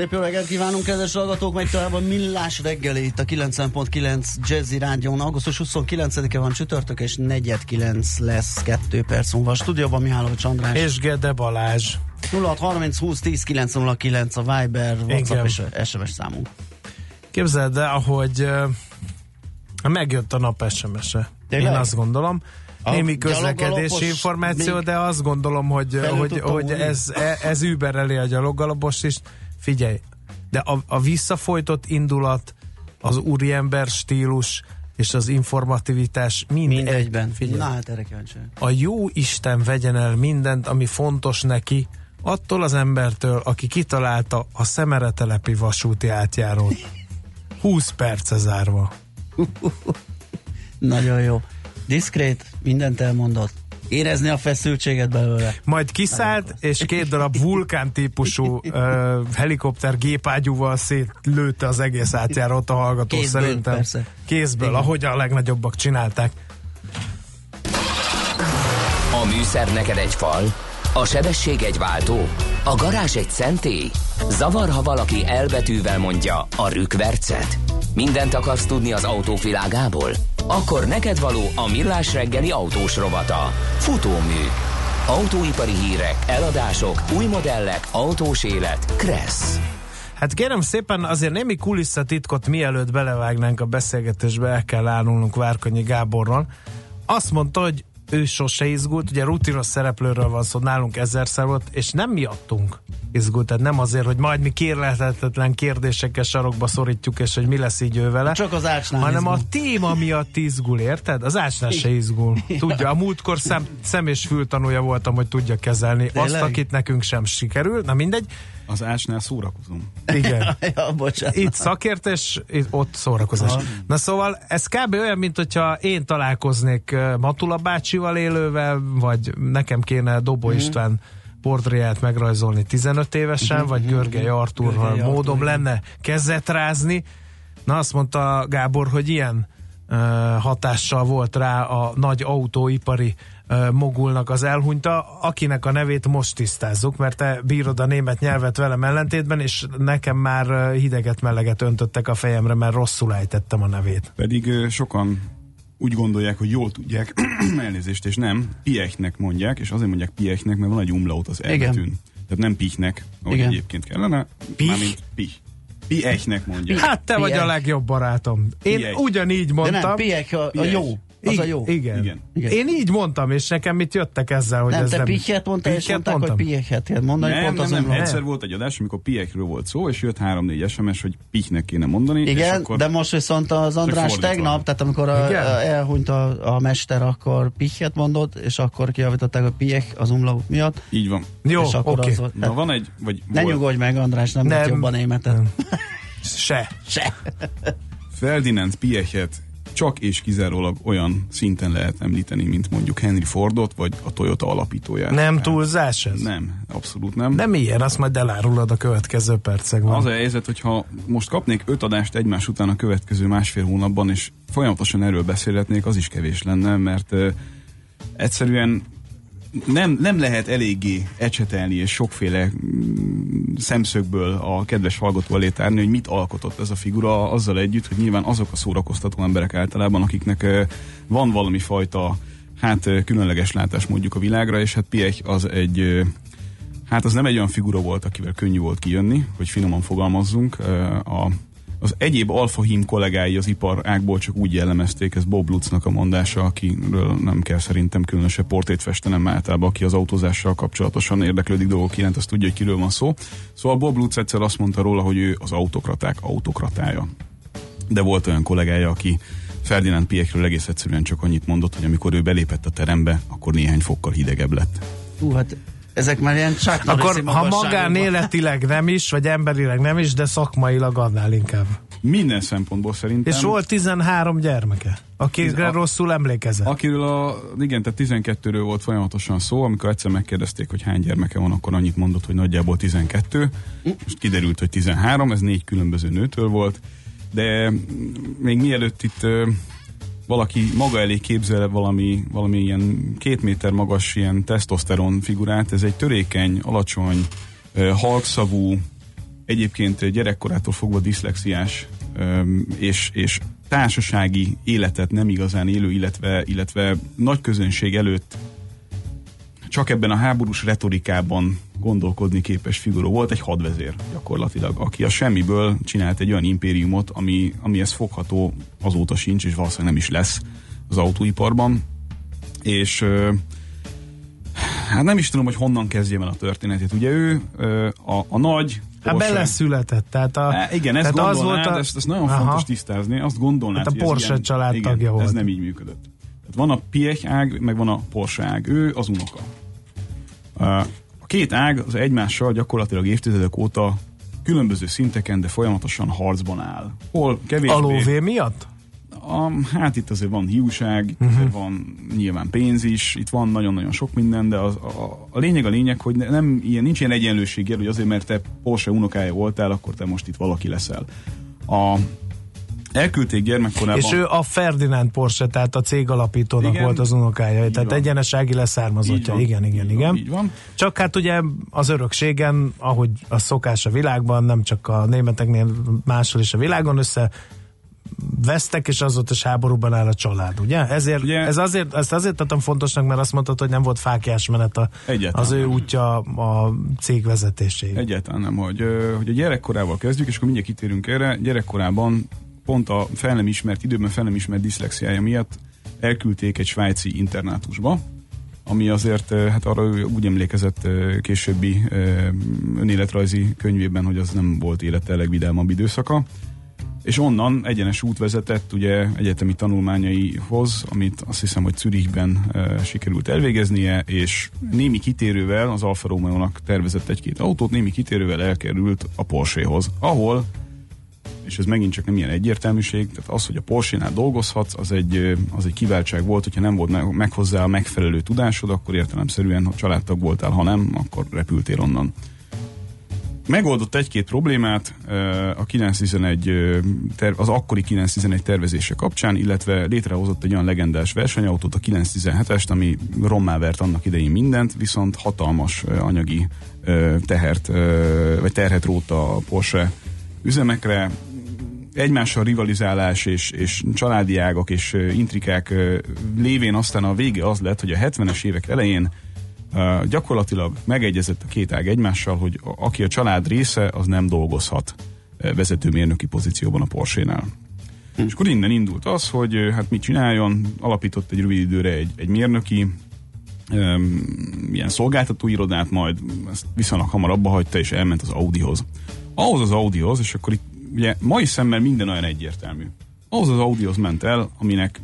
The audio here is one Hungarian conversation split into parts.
Szép jó reggelt kívánunk, kedves hallgatók! Megy tovább a Millás reggeli itt a 90.9 Jazzy Rádión. Augusztus 29-e van csütörtök, és 49 lesz 2 perc múlva. A stúdióban Mihálovics András. És Gede Balázs. 0630 20 10 909 a Viber, WhatsApp és SMS számunk. Képzeld el, ahogy megjött a nap SMS-e. Én azt gondolom. A Némi közlekedési információ, de azt gondolom, hogy, hogy, hogy ez, ez übereli a gyaloggalapos is. Figyelj, de a, a visszafolytott indulat, az úriember stílus, és az informativitás mind Mindegyben. Figyelj. Na hát erre kíváncsi. A jó Isten vegyen el mindent, ami fontos neki, attól az embertől, aki kitalálta a szemeretelepi vasúti átjárót. 20 perce zárva. Nagyon jó. Diszkrét, mindent elmondott. Érezni a feszültséget belőle. Majd kiszállt, és két darab vulkán típusú uh, helikopter gépágyúval szétlőtte az egész átjárót a hallgató Kézből, szerintem. persze. Kézből, Igen. ahogy a legnagyobbak csinálták. A műszer neked egy fal, a sebesség egy váltó, a garázs egy szentély. Zavar, ha valaki elbetűvel mondja a rükvercet. Mindent akarsz tudni az autóvilágából? Akkor neked való a millás reggeli autós rovata. Futómű. Autóipari hírek, eladások, új modellek, autós élet. Kressz. Hát kérem szépen, azért némi kulisszatitkot mielőtt belevágnánk a beszélgetésbe, el kell állnunk Várkonyi Gáborral. Azt mondta, hogy ő sose izgult, ugye rutinos szereplőről van szó, nálunk ezerszer volt, és nem miattunk izgult, tehát nem azért, hogy majd mi kérlehetetlen kérdésekkel sarokba szorítjuk, és hogy mi lesz így ő vele, Csak az ácsnál hanem izgul. a téma miatt izgul, érted? Az ácsnál se izgul. Tudja, a múltkor szem, szem és fültanúja voltam, hogy tudja kezelni azt, Tényleg? akit nekünk sem sikerül, na mindegy. Az ásnál szórakozom. Igen. ja, bocsánat. Itt szakértés, itt, ott szórakozás. Aha. Na szóval ez kb. olyan, mint hogyha én találkoznék Matula bácsival élővel, vagy nekem kéne Dobó Mhm. István portréját megrajzolni 15 évesen, vagy Görgely Artúrral Mhm. Görgely módom Artúr, igen. lenne kezet rázni. Na azt mondta Gábor, hogy ilyen uh, hatással volt rá a nagy autóipari uh, mogulnak az elhunyta, akinek a nevét most tisztázzuk, mert te bírod a német nyelvet velem ellentétben, és nekem már hideget meleget öntöttek a fejemre, mert rosszul ejtettem a nevét. Pedig sokan úgy gondolják, hogy jól tudják, elnézést, és nem, Piechnek mondják, és azért mondják Piechnek, mert van egy umlaut az elbetűn. Tehát nem Pichnek, ahogy Igen. egyébként kellene, Pich? mármint Pich. Piechnek mondják. Hát te vagy Piech. a legjobb barátom. Én Piech. ugyanígy De mondtam. nem, piek a, a jó. Az a jó. Igen. Igen. Igen. Én így mondtam, és nekem mit jöttek ezzel, hogy nem, ez te nem... pihet mondtál, és mondták, mondtam? hogy pihet kell mondani, Nem, pont nem, az nem, umlaut. egyszer volt egy adás, amikor Piechről volt szó, és jött 3-4 SMS, hogy Pichnek kéne mondani. és Igen, akkor de most viszont az András tegnap, tehát amikor a, Igen? a, elhunyt a, a mester, akkor pihet mondott, és akkor kiavították a piek az umlaut miatt, Így van. Jó, és akkor oké. az volt. Na van egy, vagy Ne volt, nyugodj meg, András, nem, nem. Nem. jobban németet. Nem. Se. Se. Ferdinand Piechet csak és kizárólag olyan szinten lehet említeni, mint mondjuk Henry Fordot, vagy a Toyota alapítóját. Nem Tehát túlzás ez? Nem, abszolút nem. Nem ilyen, azt majd elárulod a következő percekben. Az a helyzet, hogyha most kapnék öt adást egymás után a következő másfél hónapban, és folyamatosan erről beszélhetnék, az is kevés lenne, mert uh, egyszerűen nem, nem lehet eléggé ecsetelni és sokféle mm, szemszögből a kedves hallgató elé tárni, hogy mit alkotott ez a figura, azzal együtt, hogy nyilván azok a szórakoztató emberek általában, akiknek van valami fajta hát különleges látás mondjuk a világra, és hát Piech az egy Hát az nem egy olyan figura volt, akivel könnyű volt kijönni, hogy finoman fogalmazzunk. A, az egyéb alfahím kollégái az ipar ágból csak úgy jellemezték, ez Bob Lutznak a mondása, akiről nem kell szerintem különösebb portét festenem általában, aki az autózással kapcsolatosan érdeklődik dolgok iránt, azt tudja, hogy kiről van szó. Szóval Bob Lutz egyszer azt mondta róla, hogy ő az autokraták autokratája. De volt olyan kollégája, aki Ferdinand Piekről egész egyszerűen csak annyit mondott, hogy amikor ő belépett a terembe, akkor néhány fokkal hidegebb lett. Hú, hát ezek már ilyen Chuck Akkor, ha magánéletileg nem is, vagy emberileg nem is, de szakmailag annál inkább. Minden szempontból szerintem. És volt 13 gyermeke, akikre a, rosszul emlékezett. Akiről a, igen, tehát 12-ről volt folyamatosan szó, amikor egyszer megkérdezték, hogy hány gyermeke van, akkor annyit mondott, hogy nagyjából 12. Most kiderült, hogy 13, ez négy különböző nőtől volt, de még mielőtt itt valaki maga elé képzel valami, valami ilyen két méter magas ilyen tesztoszteron figurát, ez egy törékeny, alacsony, halkszavú, egyébként gyerekkorától fogva diszlexiás és, és társasági életet nem igazán élő, illetve, illetve nagy közönség előtt csak ebben a háborús retorikában gondolkodni képes figura volt, egy hadvezér gyakorlatilag, aki a semmiből csinált egy olyan impériumot, ami, ami ez fogható azóta sincs, és valószínűleg nem is lesz az autóiparban. És hát nem is tudom, hogy honnan kezdjem el a történetét. Ugye ő a, a nagy Hát beleszületett. Tehát a, Há, igen, ezt tehát az volt a... ezt, ezt nagyon aha. fontos tisztázni, azt gondolnád, hát a Porsche ilyen, család igen, tagja volt. ez nem így működött. Tehát van a Piech ág, meg van a Porsche ág. Ő az unoka. A két ág az egymással gyakorlatilag évtizedek óta különböző szinteken, de folyamatosan harcban áll. Hol kevésbé... A lóvé miatt? A, hát itt azért van hiúság, uh-huh. van nyilván pénz is, itt van nagyon-nagyon sok minden, de az, a, a lényeg a lényeg, hogy nem ilyen, nincs ilyen egyenlőség hogy azért, mert te Porsche unokája voltál, akkor te most itt valaki leszel. A, elküldték gyermekkorában. És ő a Ferdinand Porsche, tehát a cég alapítónak igen, volt az unokája, tehát van. egyenesági leszármazottja. Így igen, igen, így igen. Van, így van. Csak hát ugye az örökségen, ahogy a szokás a világban, nem csak a németeknél, máshol is a világon össze vesztek, és azóta is háborúban áll a család, ugye? Ezért, ugye? Ez azért, ezt azért tettem fontosnak, mert azt mondtad, hogy nem volt fákjás menet a, az ő útja a cég vezetéséig. Egyáltalán nem, hogy, hogy a gyerekkorával kezdjük, és akkor mindjárt kitérünk erre. Gyerekkorában pont a fel nem ismert, időben fel nem ismert diszlexiája miatt elküldték egy svájci internátusba, ami azért, hát arra ő úgy emlékezett későbbi önéletrajzi könyvében, hogy az nem volt élete legvidámabb időszaka. És onnan egyenes út vezetett ugye egyetemi tanulmányaihoz, amit azt hiszem, hogy Zürichben sikerült elvégeznie, és némi kitérővel az Alfa Romeo-nak tervezett egy-két autót, némi kitérővel elkerült a Porsche-hoz, ahol és ez megint csak nem ilyen egyértelműség, tehát az, hogy a Porsche-nál dolgozhatsz, az egy, az egy kiváltság volt, hogyha nem volt meg, hozzá a megfelelő tudásod, akkor értelemszerűen, ha családtag voltál, ha nem, akkor repültél onnan. Megoldott egy-két problémát a 911 az akkori 911 tervezése kapcsán, illetve létrehozott egy olyan legendás versenyautót, a 917-est, ami rommá vert annak idején mindent, viszont hatalmas anyagi tehert, vagy terhet rótt a Porsche üzemekre, egymással rivalizálás és, és családi ágak és intrikák lévén aztán a vége az lett, hogy a 70-es évek elején gyakorlatilag megegyezett a két ág egymással, hogy aki a család része, az nem dolgozhat vezetőmérnöki pozícióban a Porsche-nál. Hm. És akkor innen indult az, hogy hát mit csináljon, alapított egy rövid időre egy, egy mérnöki um, ilyen szolgáltatóirodát, majd ezt viszonylag hamar abba hagyta, és elment az Audihoz. Ahhoz az Audihoz, és akkor itt ugye mai szemmel minden olyan egyértelmű. Ahhoz az Audihoz ment el, aminek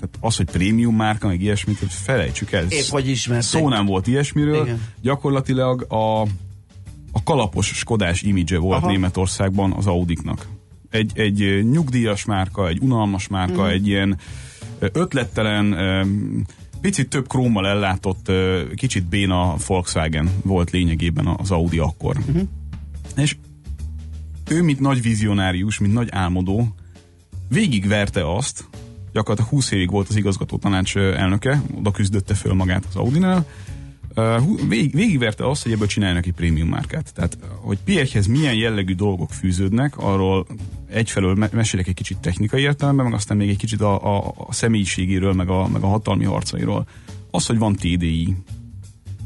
tehát az, hogy prémium márka, meg ilyesmit, hogy felejtsük el. Épp hogy ismerték. Szó nem volt ilyesmiről. Igen. Gyakorlatilag a, a kalapos Skodás imidzse volt Aha. Németországban az Audiknak. Egy, egy nyugdíjas márka, egy unalmas márka, mm. egy ilyen ötlettelen, picit több krómmal ellátott, kicsit béna Volkswagen volt lényegében az Audi akkor. Mm-hmm. És ő, mint nagy vizionárius, mint nagy álmodó, végigverte azt, gyakorlatilag 20 évig volt az igazgató tanács elnöke, oda küzdötte föl magát az Audinál, Vég, végigverte azt, hogy ebből csinálja neki prémium márkát. Tehát, hogy Piechhez milyen jellegű dolgok fűződnek, arról egyfelől me- mesélek egy kicsit technikai értelemben, meg aztán még egy kicsit a, a, a személyiségéről, meg a, meg a hatalmi harcairól. Az, hogy van TDI,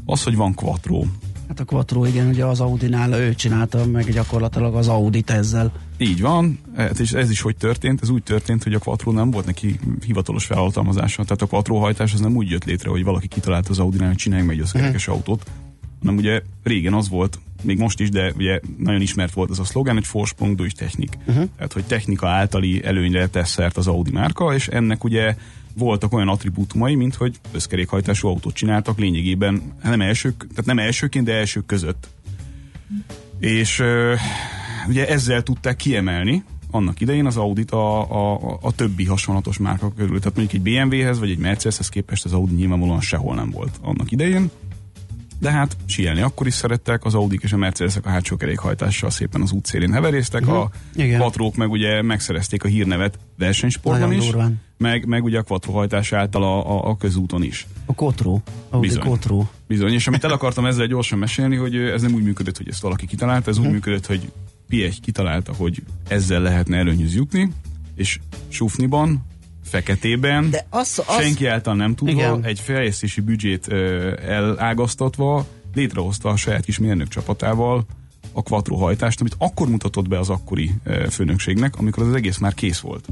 az, hogy van Quattro, Hát a Quattro, igen, ugye az Audi-nál ő csinálta meg gyakorlatilag az Audit ezzel. Így van, hát és ez is hogy történt, ez úgy történt, hogy a Quattro nem volt neki hivatalos felhatalmazása, tehát a Quattro hajtás az nem úgy jött létre, hogy valaki kitalálta az Audi-nál, hogy csinálj meg egy az kerekes uh-huh. autót, hanem ugye régen az volt, még most is, de ugye nagyon ismert volt ez a szlogán, hogy Vorsprung durch Technik. Uh-huh. Tehát, hogy technika általi előnyre tesz szert az Audi márka, és ennek ugye voltak olyan attribútumai, mint hogy összkerékhajtású autót csináltak lényegében, nem elsők, tehát nem elsőként, de elsők között. És ugye ezzel tudták kiemelni annak idején az Audit a, a, a többi hasonlatos márka körül. Tehát mondjuk egy BMW-hez vagy egy Mercedeshez képest az Audi nyilvánvalóan sehol nem volt annak idején. De hát síelni akkor is szerettek, az Audi és a Mercedesek a hátsó kerékhajtással szépen az útszélén heveréztek, uh-huh. a Quattrók meg ugye megszerezték a hírnevet versenysportban is, meg, meg ugye a Quattro hajtás által a, a, a közúton is. A Quattro, Audi Bizony. Quattro. Bizony, és amit el akartam ezzel gyorsan mesélni, hogy ez nem úgy működött, hogy ezt valaki kitalálta, ez uh-huh. úgy mhm. működött, hogy P1 kitalálta, hogy ezzel lehetne előnyhöz jutni, és Sufniban feketében, De az, az... senki által nem tudva, Igen. egy fejlesztési büdzsét ö, elágasztatva létrehozta a saját kis mérnök csapatával a Quattro hajtást, amit akkor mutatott be az akkori ö, főnökségnek, amikor az egész már kész volt.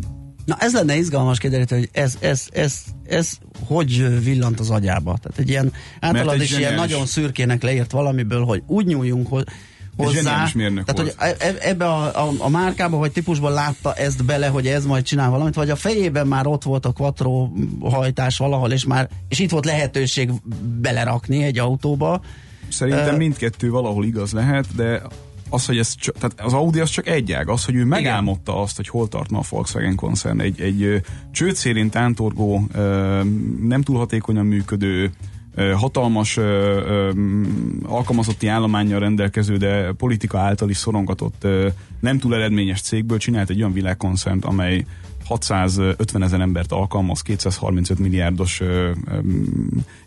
Na ez lenne izgalmas kideríteni, hogy ez, ez, ez, ez hogy villant az agyába. Tehát egy ilyen általad is ilyen nagyon szürkének leírt valamiből, hogy úgy nyúljunk, hogy hozzá. Tehát, volt. hogy e- e- ebbe a, a, a márkába vagy típusban látta ezt bele, hogy ez majd csinál valamit, vagy a fejében már ott volt a quattro hajtás valahol, és már és itt volt lehetőség belerakni egy autóba. Szerintem uh, mindkettő valahol igaz lehet, de az, hogy ez csak, tehát az Audi az csak egy ág, az, hogy ő megálmodta Igen. azt, hogy hol tart ma a Volkswagen koncern. Egy, egy csőd tántorgó, nem túl hatékonyan működő, hatalmas alkalmazotti állományjal rendelkező, de politika által is szorongatott, nem túl eredményes cégből csinált egy olyan világkoncernt, amely 650 ezer embert alkalmaz, 235 milliárdos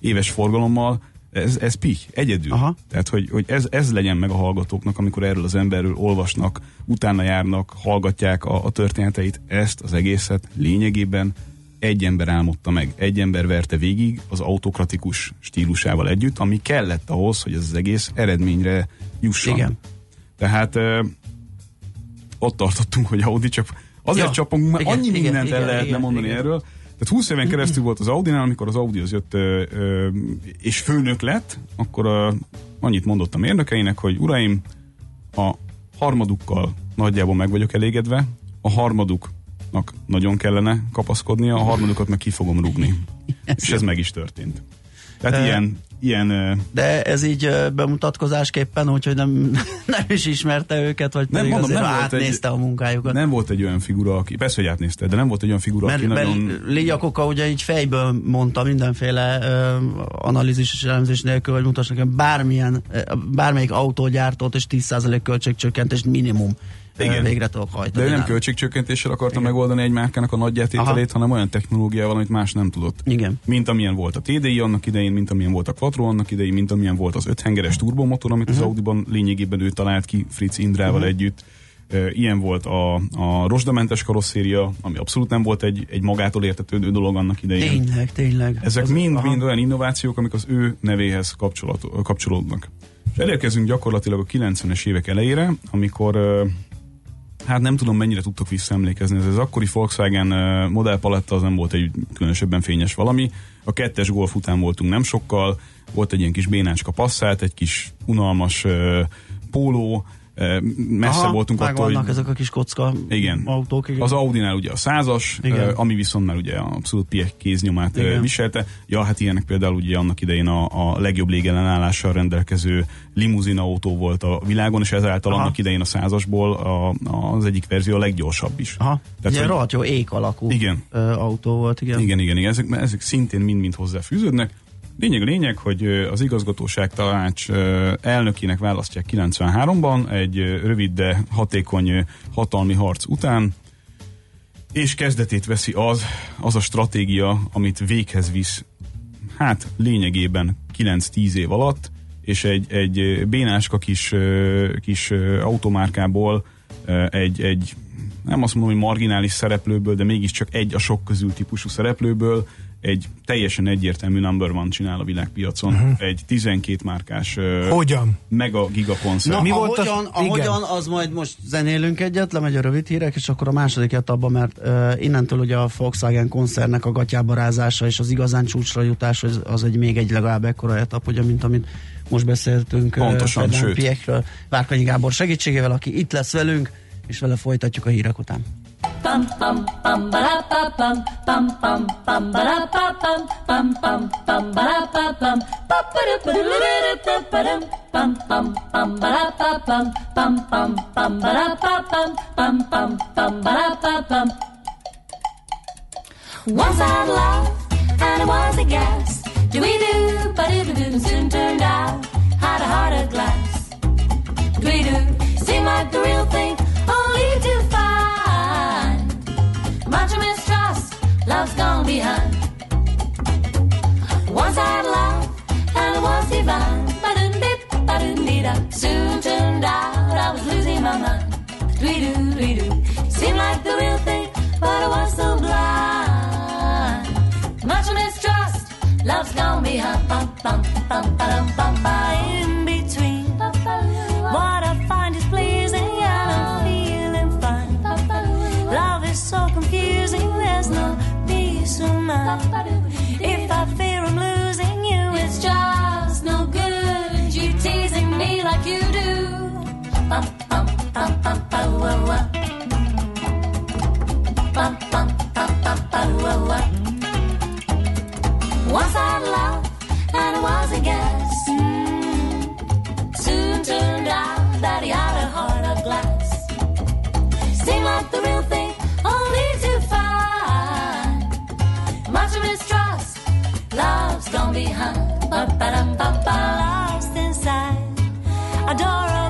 éves forgalommal, ez, ez pih, egyedül. Aha. Tehát, hogy, hogy ez, ez legyen meg a hallgatóknak, amikor erről az emberről olvasnak, utána járnak, hallgatják a, a történeteit, ezt az egészet lényegében egy ember álmodta meg, egy ember verte végig az autokratikus stílusával együtt, ami kellett ahhoz, hogy ez az egész eredményre jusson. Igen. Tehát ö, ott tartottunk, hogy Audi csak azért ja, csapunk, mert igen, annyi igen, mindent igen, el lehetne igen, mondani igen. erről. Tehát 20 éven keresztül volt az Audi-nál, amikor az Audi az jött ö, ö, és főnök lett, akkor ö, annyit mondott a mérnökeinek, hogy uraim, a harmadukkal nagyjából meg vagyok elégedve, a harmaduk nak nagyon kellene kapaszkodnia, a harmadikat meg ki fogom rúgni. És ez meg is történt. Tehát uh, ilyen, ilyen... De ez így bemutatkozásképpen, úgyhogy nem, nem is ismerte őket, vagy nem, mondom, nem átnézte egy, a munkájukat. Nem volt egy olyan figura, aki, persze, hogy átnézte, de nem volt egy olyan figura, mert, aki mert nagyon... Légyakoka ugye így fejből mondta mindenféle uh, analízis és elemzés nélkül, hogy mutass nekem bármilyen, bármelyik autógyártót és 10% költségcsökkentést minimum igen. végre tudok hajtani. De ő nem költségcsökkentéssel akarta Igen. megoldani egy márkának a nagyjátételét, hanem olyan technológiával, amit más nem tudott. Igen. Mint amilyen volt a TDI annak idején, mint amilyen volt a Quattro annak idején, mint amilyen volt az öthengeres turbomotor, amit uh-huh. az mhm. Audiban lényegében ő talált ki Fritz Indrával uh-huh. együtt. Ilyen volt a, a rozsdamentes karosszéria, ami abszolút nem volt egy, egy magától értetődő dolog annak idején. Tényleg, tényleg. Ezek mind-mind olyan innovációk, amik az ő nevéhez kapcsolódnak. És elérkezünk gyakorlatilag a 90-es évek elejére, amikor Hát nem tudom, mennyire tudtok visszaemlékezni. Ez az akkori Volkswagen modellpaletta az nem volt egy különösebben fényes valami. A kettes golf után voltunk nem sokkal, volt egy ilyen kis bénácska passzát, egy kis unalmas póló, messze Aha, voltunk attól, hogy... ezek a kis kocka igen. autók. Igen. Az Audi-nál ugye a százas, igen. ami viszont már ugye abszolút Piek kéznyomát igen. viselte. Ja, hát ilyenek például ugye annak idején a, a legjobb légellenállással rendelkező limuzin autó volt a világon, és ezáltal Aha. annak idején a százasból a, az egyik verzió a leggyorsabb is. Aha. Tehát, ugye rohadt jó ék alakú igen. autó volt, igen. Igen, igen, igen. Ezek, ezek szintén mind-mind hozzáfűződnek. Lényeg lényeg, hogy az igazgatóság tanács elnökének választják 93-ban egy rövid, de hatékony hatalmi harc után, és kezdetét veszi az, az a stratégia, amit véghez visz, hát lényegében 9-10 év alatt, és egy, egy bénáska kis, kis automárkából egy, egy nem azt mondom, hogy marginális szereplőből, de mégiscsak egy a sok közül típusú szereplőből egy teljesen egyértelmű number van csinál a világpiacon. Uh-huh. Egy 12 márkás hogyan? mega gigakoncert. Na, Mi volt ahogyan, az, ahogyan az majd most zenélünk egyet, lemegy a rövid hírek, és akkor a második etapba, mert uh, innentől ugye a Volkswagen koncernek a gatyába rázása és az igazán csúcsra jutás, az, az egy még egy legalább ekkora etap, ugye, mint amit most beszéltünk Pontosan, uh, sőt. Várkanyi Gábor segítségével, aki itt lesz velünk, és vele folytatjuk a hírek után. Bum bum bum ba da ba bum bum bum bum ba da ba bum bum bum bum ba da ba bum ba ba da ba da ba da bum bum bum ba da ba bum bum bum bum ba da ba bum bum bum bum ba da ba bum Once I had love and it was a gas. Do we do, and it was divine. Ba-dum-dip, ba-dum-dee-da. Soon turned out I was losing my mind. Dwee-doo, dwee-doo. Seemed like the real thing, but I was so blind. Much mistrust, love's gone behind. Bum, bum, bum, ba-dum, bum, ba. In between, what I find is pleasing and I'm feeling fine. Love is so confusing, there's no peace of mind. Once I love and was a guess. Mm. Soon turned out that he had a heart of glass. Seemed like the real thing, only to find much mistrust. Love's gone behind. Ba-ba-dum-bum-ba. Lost inside. Illusion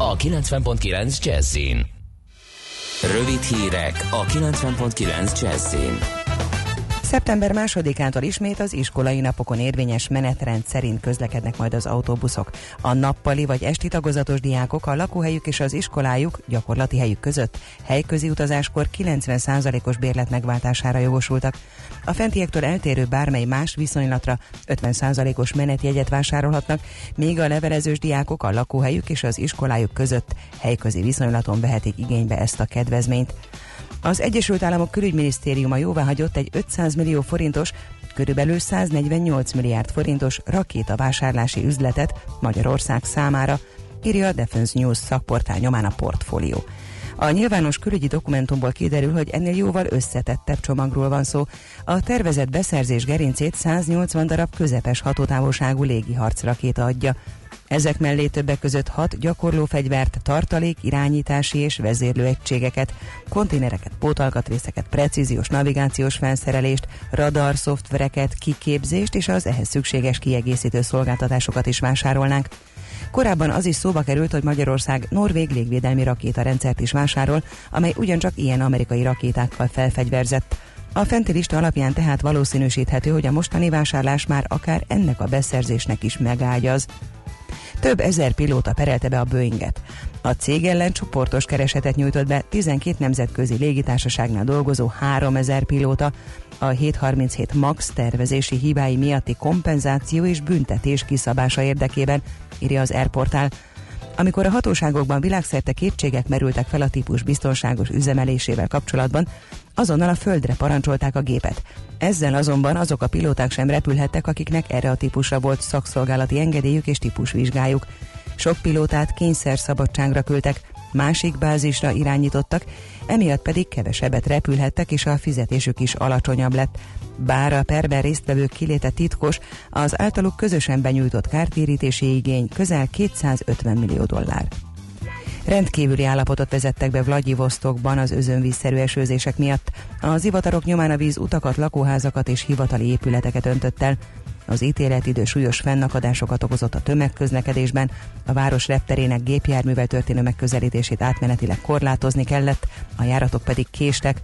a 90.9 Jazzin. Rövid hírek a 90.9 Jazzin. Szeptember másodikától ismét az iskolai napokon érvényes menetrend szerint közlekednek majd az autóbuszok. A nappali vagy esti tagozatos diákok a lakóhelyük és az iskolájuk gyakorlati helyük között helyközi utazáskor 90%-os bérlet megváltására jogosultak. A fentiektől eltérő bármely más viszonylatra 50%-os menetjegyet vásárolhatnak, míg a levelezős diákok a lakóhelyük és az iskolájuk között helyközi viszonylaton vehetik igénybe ezt a kedvezményt. Az Egyesült Államok külügyminisztériuma jóváhagyott egy 500 millió forintos, körülbelül 148 milliárd forintos rakétavásárlási üzletet Magyarország számára, írja a Defense News szakportál nyomán a portfólió. A nyilvános külügyi dokumentumból kiderül, hogy ennél jóval összetettebb csomagról van szó. A tervezett beszerzés gerincét 180 darab közepes hatótávolságú légiharcrakéta adja. Ezek mellé többek között hat gyakorlófegyvert, tartalék, irányítási és vezérlőegységeket, konténereket, pótalkatrészeket, precíziós navigációs felszerelést, radar szoftvereket, kiképzést és az ehhez szükséges kiegészítő szolgáltatásokat is vásárolnánk. Korábban az is szóba került, hogy Magyarország norvég légvédelmi rakétarendszert is vásárol, amely ugyancsak ilyen amerikai rakétákkal felfegyverzett. A fenti lista alapján tehát valószínűsíthető, hogy a mostani vásárlás már akár ennek a beszerzésnek is megágyaz. Több ezer pilóta perelte be a Boeinget. A cég ellen csoportos keresetet nyújtott be 12 nemzetközi légitársaságnál dolgozó 3000 pilóta, a 737 MAX tervezési hibái miatti kompenzáció és büntetés kiszabása érdekében, írja az Airportál. Amikor a hatóságokban világszerte kétségek merültek fel a típus biztonságos üzemelésével kapcsolatban, azonnal a földre parancsolták a gépet. Ezzel azonban azok a pilóták sem repülhettek, akiknek erre a típusra volt szakszolgálati engedélyük és típusvizsgájuk. Sok pilótát kényszer szabadságra küldtek, másik bázisra irányítottak, emiatt pedig kevesebbet repülhettek, és a fizetésük is alacsonyabb lett. Bár a perben résztvevők kiléte titkos, az általuk közösen benyújtott kártérítési igény közel 250 millió dollár. Rendkívüli állapotot vezettek be Vladivostokban az özönvízszerű esőzések miatt. Az ivatarok nyomán a víz utakat, lakóházakat és hivatali épületeket öntött el. Az ítéletidő súlyos fennakadásokat okozott a tömegközlekedésben, a város repterének gépjárművel történő megközelítését átmenetileg korlátozni kellett, a járatok pedig késtek.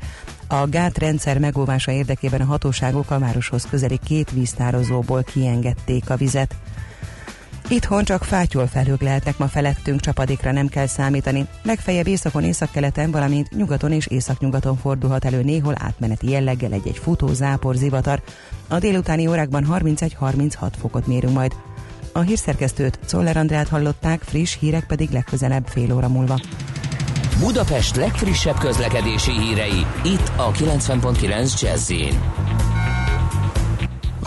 A gátrendszer megóvása érdekében a hatóságok a városhoz közeli két víztározóból kiengedték a vizet. Itthon csak fátyol felhők lehetnek ma felettünk, csapadékra nem kell számítani. Legfeljebb északon, északkeleten, valamint nyugaton és északnyugaton fordulhat elő néhol átmeneti jelleggel egy-egy futó zápor zivatar. A délutáni órákban 31-36 fokot mérünk majd. A hírszerkesztőt Czoller Andrát hallották, friss hírek pedig legközelebb fél óra múlva. Budapest legfrissebb közlekedési hírei, itt a 90.9 jazz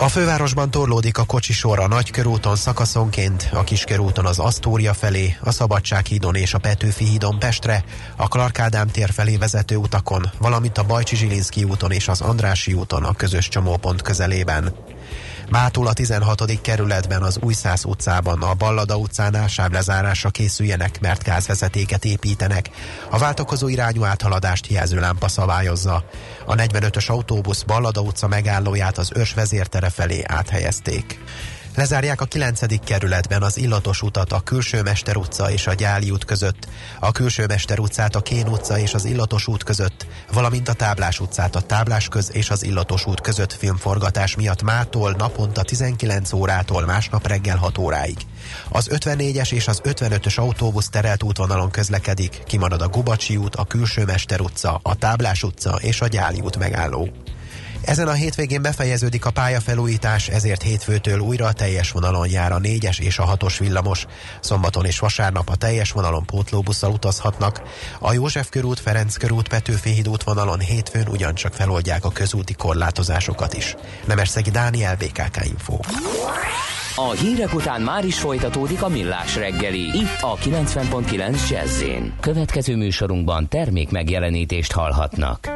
a fővárosban torlódik a kocsisor a Nagykörúton szakaszonként, a Kiskörúton az Asztória felé, a Szabadsághídon és a Petőfi hídon Pestre, a Clark tér felé vezető utakon, valamint a Bajcsi Zsilinszki úton és az Andrási úton a közös csomópont közelében. Mától a 16. kerületben az Újszász utcában a Ballada utcánál sávlezárásra készüljenek, mert gázvezetéket építenek. A váltakozó irányú áthaladást jelző lámpa szabályozza. A 45-ös autóbusz Ballada utca megállóját az ős vezértere felé áthelyezték. Lezárják a 9. kerületben az illatos utat a Külső Mester utca és a Gyáli út között, a Külső Mester utcát a Kén utca és az Illatos út között, valamint a Táblás utcát a Táblás köz és az Illatos út között filmforgatás miatt mától naponta 19 órától másnap reggel 6 óráig. Az 54-es és az 55-ös autóbusz terelt útvonalon közlekedik, kimarad a Gubacsi út, a Külső Mester utca, a Táblás utca és a Gyáli út megálló. Ezen a hétvégén befejeződik a pályafelújítás, ezért hétfőtől újra a teljes vonalon jár a 4-es és a 6-os villamos. Szombaton és vasárnap a teljes vonalon pótlóbusszal utazhatnak. A József körút, Ferenc körút, Petőfi híd útvonalon hétfőn ugyancsak feloldják a közúti korlátozásokat is. Nemesszegi Dániel, BKK Info. A hírek után már is folytatódik a millás reggeli. Itt a 90.9 jazz Következő műsorunkban termék megjelenítést hallhatnak.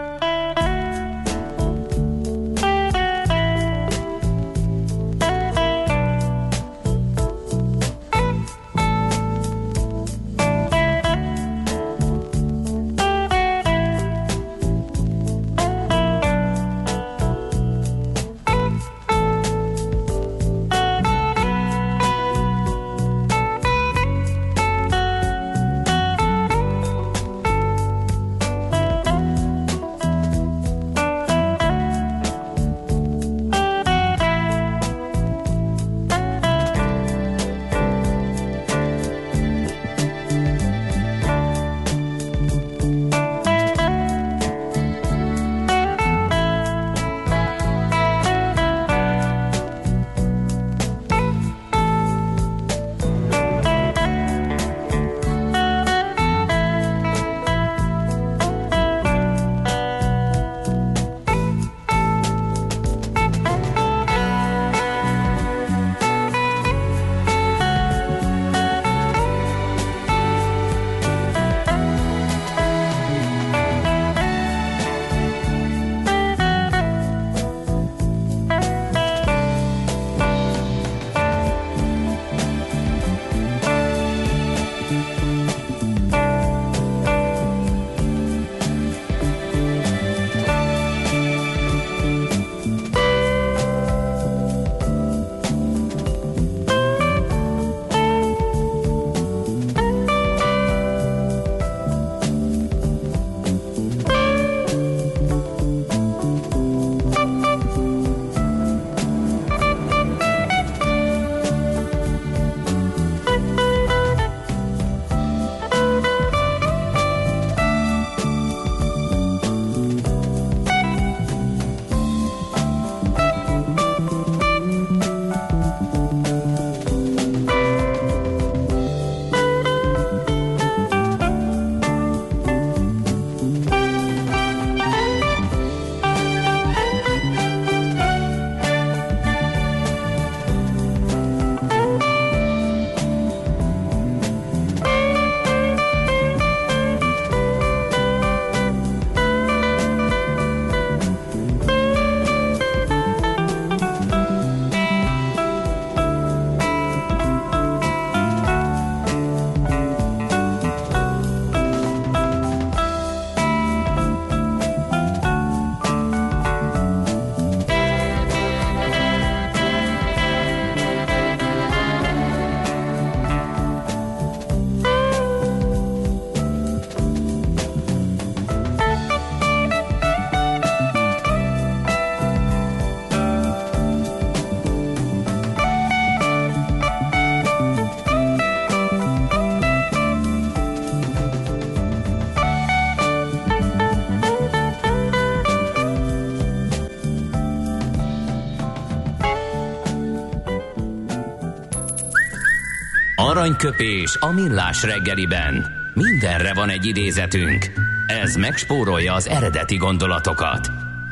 Aranyköpés a millás reggeliben. Mindenre van egy idézetünk. Ez megspórolja az eredeti gondolatokat.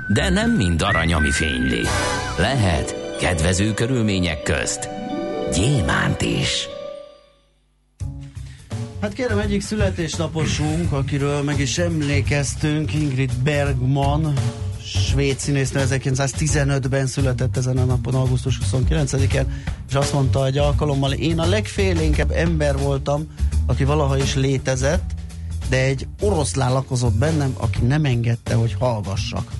De nem mind arany, ami fényli. Lehet kedvező körülmények közt gyémánt is. Hát kérem, egyik születésnaposunk, akiről meg is emlékeztünk, Ingrid Bergman, svéd színésznő 1915-ben született ezen a napon, augusztus 29-en, és azt mondta egy alkalommal, én a legfélénkebb ember voltam, aki valaha is létezett, de egy oroszlán lakozott bennem, aki nem engedte, hogy hallgassak.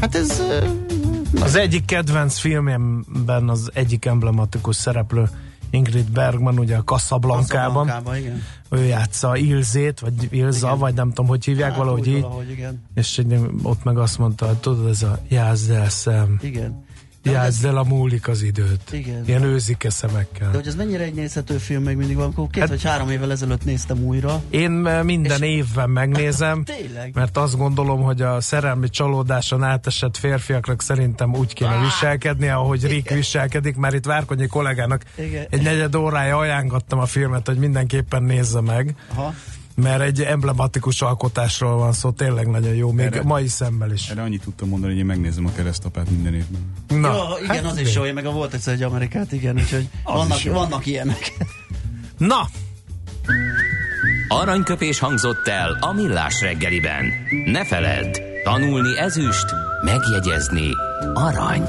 Hát ez... Az egyik kedvenc filmemben az egyik emblematikus szereplő Ingrid Bergman, ugye a Casablanca-ban. Ő játsza Ilzét, vagy Ilza, igen. vagy nem tudom, hogy hívják hát, valahogy így. Valahogy, igen. És ott meg azt mondta, hogy tudod, ez a jázd el szem. Igen. El, a múlik az időt. Igen. Ilyen őzike szemekkel. De hogy ez mennyire egy nézhető film még mindig van, két hát, vagy három évvel ezelőtt néztem újra. Én eh, minden és... évben megnézem, Tényleg? mert azt gondolom, hogy a szerelmi csalódáson átesett férfiaknak szerintem úgy kéne viselkedni, ahogy igen. Rick viselkedik, mert itt Várkonyi kollégának igen. egy negyed órája ajánlottam a filmet, hogy mindenképpen nézze meg. Aha mert egy emblematikus alkotásról van szó, tényleg nagyon jó, még erre, mai szemmel is. Erre annyit tudtam mondani, hogy én megnézem a keresztapát minden évben. Na, jó, igen, hát az is jó, én meg a volt egyszer egy Amerikát, igen, úgyhogy vannak, vannak ilyenek. Na! Aranyköpés hangzott el a millás reggeliben. Ne feledd, tanulni ezüst, megjegyezni arany.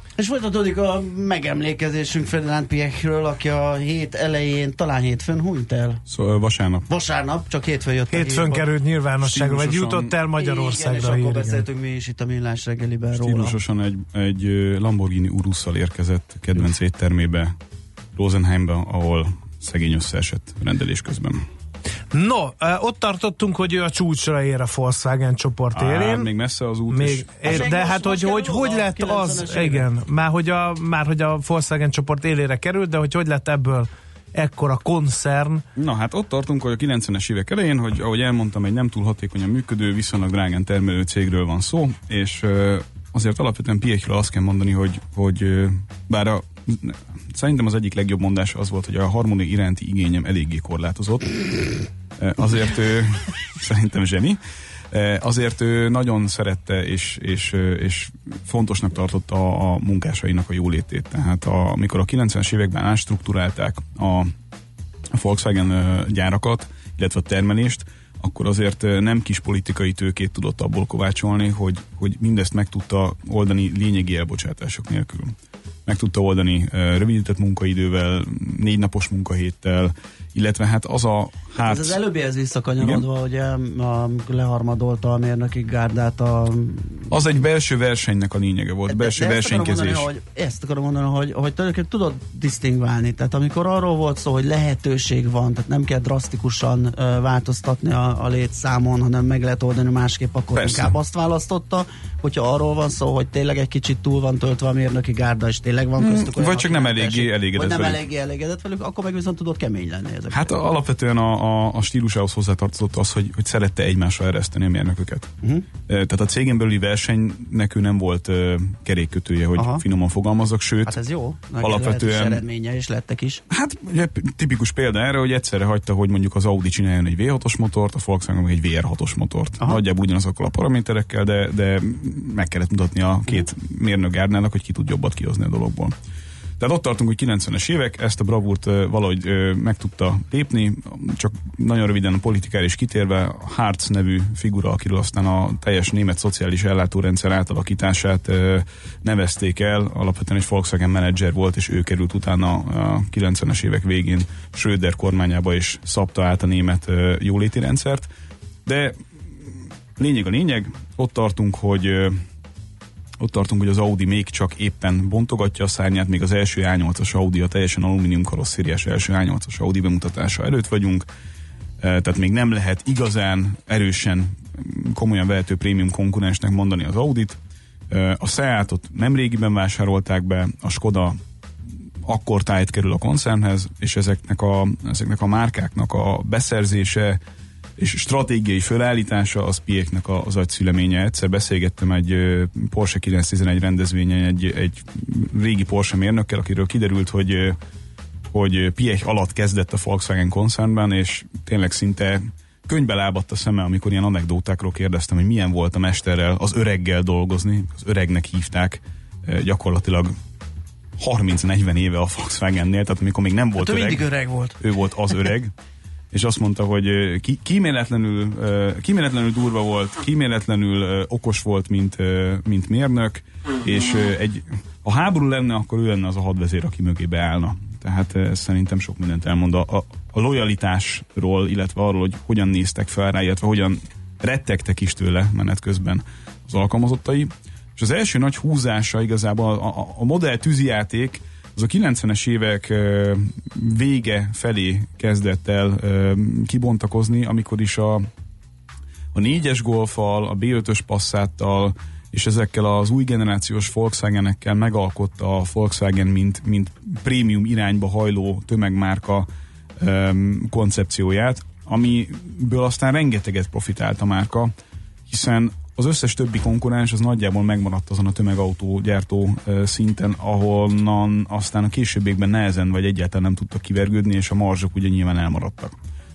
És folytatódik a megemlékezésünk Ferdinand Piechről, aki a hét elején, talán hétfőn hunyt el. Szóval vasárnap. Vasárnap, csak hétfőn jött Hétfőn került nyilvánosságra, vagy jutott el Magyarországra. Igen, és akkor beszéltünk mi is itt a Millás reggeliben róla. Stílusosan egy, egy Lamborghini Urusszal érkezett kedvenc éttermébe, Rosenheimbe, ahol szegény összeesett rendelés közben. No, ott tartottunk, hogy ő a csúcsra ér a Volkswagen csoport élén. Á, még messze az út. Még, ér, de most, hát, hogy hogy, hogy lett az, igen, már hogy, a, már hogy a Volkswagen csoport élére került, de hogy hogy lett ebből ekkora koncern. Na hát ott tartunk, hogy a 90-es évek elején, hogy ahogy elmondtam, egy nem túl hatékonyan működő, viszonylag drágán termelő cégről van szó, és azért alapvetően Piechről azt kell mondani, hogy, hogy bár a szerintem az egyik legjobb mondás az volt, hogy a harmónia iránti igényem eléggé korlátozott. Azért ő szerintem zseni. Azért ő nagyon szerette és, és, és fontosnak tartotta a munkásainak a jólétét. Tehát a, amikor a 90-es években átstruktúrálták a, a Volkswagen gyárakat, illetve a termelést, akkor azért nem kis politikai tőkét tudott abból kovácsolni, hogy, hogy mindezt meg tudta oldani lényegi elbocsátások nélkül meg tudta oldani rövidített munkaidővel, négy napos munkahéttel, illetve hát az a Hát, ez az előbbihez visszakanyarodva, hogy a, leharmadolta a mérnöki gárdát a... Az egy belső versenynek a lényege volt, de, belső de versenykezés. Ezt akarom, mondani, hogy, ezt akarom mondani, hogy, hogy tulajdonképpen tudod disztingválni, tehát amikor arról volt szó, hogy lehetőség van, tehát nem kell drasztikusan uh, változtatni a, a létszámon, hanem meg lehet oldani másképp, akkor Persze. inkább azt választotta, hogyha arról van szó, hogy tényleg egy kicsit túl van töltve a mérnöki gárda, és tényleg van hmm, köztük hmm, Vagy csak nem eléggé elégedett Vagy nem eléggé elégedett velük, akkor meg viszont tudod kemény lenni ezek. Hát alapvetően a, a, a stílusához hozzátartozott az, hogy, hogy szerette egymásra ereszteni a mérnököket. Uh-huh. Tehát a cégen belüli versenynek ő nem volt uh, kerékkötője, hogy Aha. finoman fogalmazok, sőt, hát ez jó. Nagy alapvetően eredménye is lettek is. Hát ugye, tipikus példa erre, hogy egyszerre hagyta, hogy mondjuk az Audi csináljon egy V6-os motort, a Volkswagen egy VR6-os motort. Aha. Nagyjából ugyanazokkal a paraméterekkel, de, de meg kellett mutatni a két mérnökgárnának, hogy ki tud jobbat kihozni a dologból. Tehát ott tartunk, hogy 90-es évek, ezt a bravúrt valahogy meg tudta lépni, csak nagyon röviden a politikára is kitérve, Hartz nevű figura, akiről aztán a teljes német szociális ellátórendszer átalakítását nevezték el, alapvetően egy Volkswagen menedzser volt, és ő került utána a 90-es évek végén Schröder kormányába és szabta át a német jóléti rendszert. De lényeg a lényeg, ott tartunk, hogy ott tartunk, hogy az Audi még csak éppen bontogatja a szárnyát, még az első A8-as Audi, a teljesen alumínium karosszériás első A8-as Audi bemutatása előtt vagyunk, e, tehát még nem lehet igazán erősen, komolyan vehető prémium konkurensnek mondani az Audit, A Seatot nem régiben vásárolták be, a Skoda akkor tájt kerül a koncernhez, és ezeknek a, ezeknek a márkáknak a beszerzése és stratégiai fölállítása az Pieknek az agyszüleménye. Egyszer beszélgettem egy Porsche 911 rendezvényen egy, egy régi Porsche mérnökkel, akiről kiderült, hogy hogy Piech alatt kezdett a Volkswagen koncernben, és tényleg szinte könyvbe lábadt a szeme, amikor ilyen anekdótákról kérdeztem, hogy milyen volt a mesterrel, az öreggel dolgozni, az öregnek hívták gyakorlatilag 30-40 éve a Volkswagennél, tehát amikor még nem volt hát öreg. öreg volt. Ő volt az öreg. és azt mondta, hogy ki, kíméletlenül, kíméletlenül durva volt, kíméletlenül okos volt, mint, mint mérnök, és egy, ha háború lenne, akkor ő lenne az a hadvezér, aki mögé beállna. Tehát szerintem sok mindent elmond a, a, a lojalitásról, illetve arról, hogy hogyan néztek fel rá, illetve hogyan rettegtek is tőle menet közben az alkalmazottai. És az első nagy húzása igazából a, a, a modell tűzijáték az a 90-es évek vége felé kezdett el kibontakozni, amikor is a, a négyes golfal, a B5-ös passzáttal és ezekkel az új generációs Volkswagenekkel megalkotta a Volkswagen, mint, mint prémium irányba hajló tömegmárka um, koncepcióját, amiből aztán rengeteget profitált a márka, hiszen az összes többi konkurens az nagyjából megmaradt azon a tömegautógyártó szinten, ahonnan aztán a későbbiekben nehezen vagy egyáltalán nem tudtak kivergődni, és a marzsok ugye nyilván elmaradtak.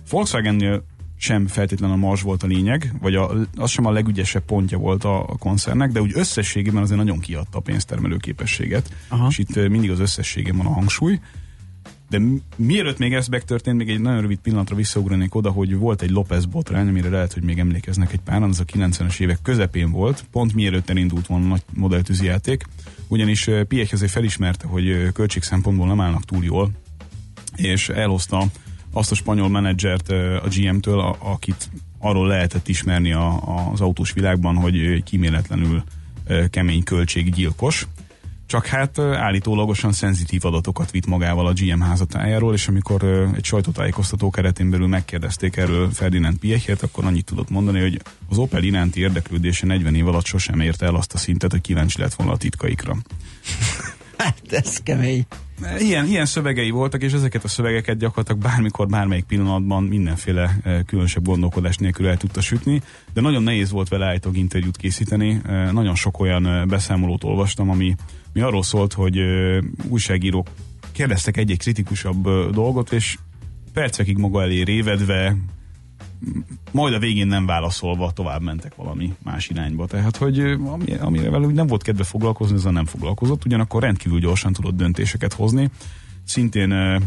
Volkswagennél sem feltétlenül a marzs volt a lényeg, vagy a, az sem a legügyesebb pontja volt a, a koncernnek, de úgy összességében azért nagyon kiadta a pénztermelő képességet, Aha. és itt mindig az összességében van a hangsúly. De mielőtt még ez megtörtént, még egy nagyon rövid pillanatra visszaugranék oda, hogy volt egy López botrány, amire lehet, hogy még emlékeznek egy páran, az a 90-es évek közepén volt, pont mielőtt elindult volna a nagy modelltűzi játék, ugyanis Piech azért felismerte, hogy költség szempontból nem állnak túl jól, és elhozta azt a spanyol menedzsert a GM-től, akit arról lehetett ismerni a, az autós világban, hogy kíméletlenül kemény költséggyilkos, csak hát állítólagosan szenzitív adatokat vitt magával a GM házatájáról, és amikor egy sajtótájékoztató keretén belül megkérdezték erről Ferdinand Piechet, akkor annyit tudott mondani, hogy az Opel iránti érdeklődése 40 év alatt sosem érte el azt a szintet, hogy kíváncsi lett volna a titkaikra. Hát ez kemény. Ilyen, ilyen szövegei voltak, és ezeket a szövegeket gyakorlatilag bármikor, bármelyik pillanatban mindenféle különösebb gondolkodás nélkül el tudta sütni, de nagyon nehéz volt vele állítólag interjút készíteni. Nagyon sok olyan beszámolót olvastam, ami, ami arról szólt, hogy újságírók kérdeztek egy-egy kritikusabb dolgot, és percekig maga elé révedve, majd a végén nem válaszolva tovább mentek valami más irányba. Tehát, hogy ami, amire velük nem volt kedve foglalkozni, ezzel nem foglalkozott, ugyanakkor rendkívül gyorsan tudott döntéseket hozni. Szintén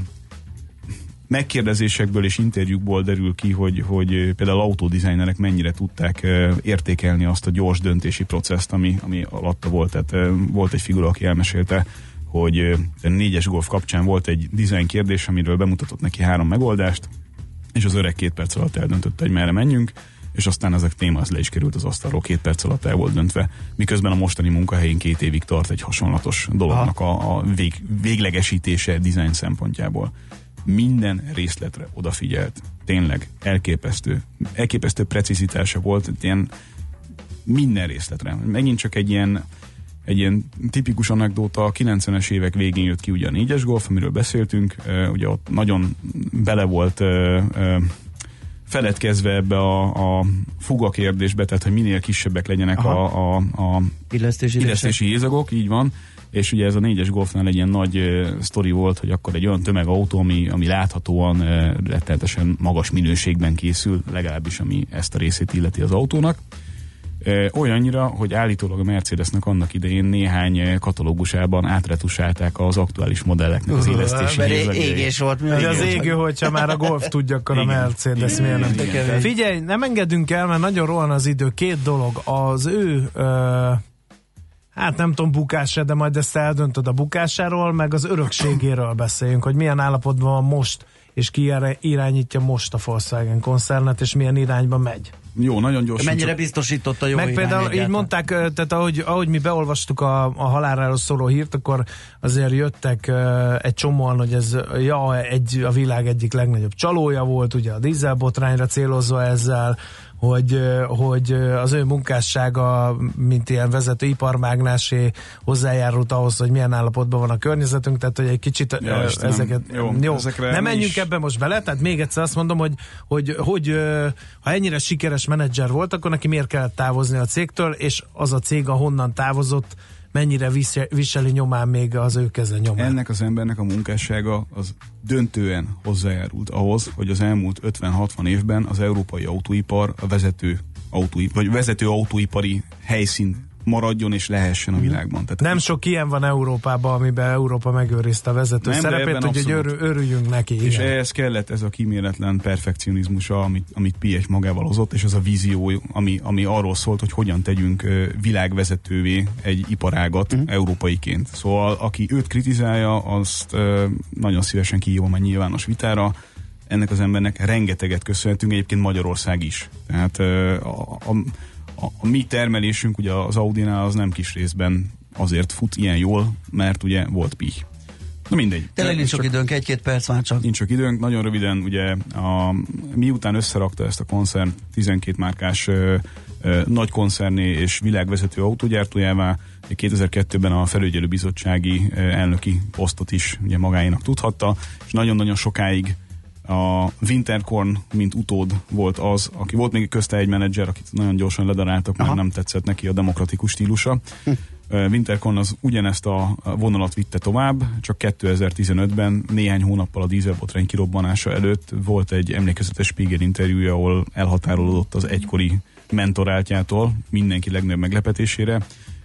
megkérdezésekből és interjúkból derül ki, hogy, hogy például autódizájnerek mennyire tudták értékelni azt a gyors döntési processzt, ami, ami alatta volt. Tehát volt egy figura, aki elmesélte, hogy a négyes golf kapcsán volt egy design kérdés, amiről bemutatott neki három megoldást, és az öreg két perc alatt eldöntötte, hogy merre menjünk, és aztán ezek téma az le is került az asztalról, két perc alatt el volt döntve, miközben a mostani munkahelyén két évig tart egy hasonlatos dolognak a, a vég, véglegesítése design szempontjából. Minden részletre odafigyelt. Tényleg elképesztő, elképesztő precizitása volt, ilyen minden részletre. Megint csak egy ilyen egy ilyen tipikus anekdóta, a 90-es évek végén jött ki ugye a négyes golf, amiről beszéltünk, ugye ott nagyon bele volt feledkezve ebbe a, a fuga kérdésbe, tehát hogy minél kisebbek legyenek Aha. a, a, a illesztési, illesztési hézagok, így van, és ugye ez a négyes golfnál egy ilyen nagy uh, sztori volt, hogy akkor egy olyan tömegautó, ami, ami láthatóan uh, rettenetesen magas minőségben készül, legalábbis ami ezt a részét illeti az autónak, Olyannyira, hogy állítólag a Mercedesnek annak idején néhány katalógusában átretusálták az aktuális modelleknek az élesztési uh, égés volt. Mi az égő, hogyha már a Golf tudja, akkor a Mercedes miért nem. Figyelj, nem engedünk el, mert nagyon rohan az idő. Két dolog. Az ő uh, hát nem tudom bukásra, de majd ezt eldöntöd a bukásáról, meg az örökségéről beszéljünk, hogy milyen állapotban van most, és ki irányítja most a Volkswagen koncernet, és milyen irányba megy. Jó, nagyon gyorsan. Mennyire csak... biztosította jó Meg például egyáltalán. így mondták, tehát ahogy, ahogy mi beolvastuk a, a haláláról szóló hírt, akkor azért jöttek uh, egy csomóan, hogy ez ja, egy, a világ egyik legnagyobb csalója volt, ugye a dízelbotrányra célozva ezzel, hogy, hogy az ő munkássága, mint ilyen vezető iparmágnásé hozzájárult ahhoz, hogy milyen állapotban van a környezetünk, tehát hogy egy kicsit ja, ezeket... Jó, jó nem menjünk is. ebbe most bele, tehát még egyszer azt mondom, hogy, hogy, hogy ha ennyire sikeres menedzser volt, akkor neki miért kellett távozni a cégtől, és az a cég, ahonnan távozott, mennyire viseli nyomán még az ő keze nyomán. Ennek az embernek a munkássága az döntően hozzájárult ahhoz, hogy az elmúlt 50-60 évben az európai autóipar a vezető autóipar, vagy vezető autóipari helyszín maradjon és lehessen a mhm. világban. Tehát nem sok ilyen van Európában, amiben Európa megőrizte a vezető nem, szerepét, hogy örül, örüljünk neki. És igen. ehhez kellett ez a kíméletlen perfekcionizmusa, amit, amit Piech magával hozott, és az a vízió, ami, ami arról szólt, hogy hogyan tegyünk világvezetővé egy iparágat uh-huh. európaiként. Szóval aki őt kritizálja, azt nagyon szívesen kihívom a nyilvános vitára, ennek az embernek rengeteget köszönhetünk, egyébként Magyarország is. Tehát a, a, a, a mi termelésünk ugye az Audinál az nem kis részben azért fut ilyen jól, mert ugye volt pih. Na mindegy. Tényleg nincs sok időnk, egy-két perc már csak. Nincs sok időnk, nagyon röviden ugye a, miután összerakta ezt a koncern 12 márkás ö, ö, nagy koncerné és világvezető autógyártójává, 2002-ben a felügyelőbizottsági elnöki posztot is ugye magáénak tudhatta, és nagyon-nagyon sokáig a Winterkorn, mint utód volt az, aki volt még közte egy menedzser, akit nagyon gyorsan ledaráltak, mert nem tetszett neki a demokratikus stílusa. Hm. Winterkorn az ugyanezt a vonalat vitte tovább, csak 2015-ben, néhány hónappal a dízelbotrány kirobbanása előtt volt egy emlékezetes Spiegel interjúja, ahol elhatárolódott az egykori mentoráltjától, mindenki legnagyobb meglepetésére,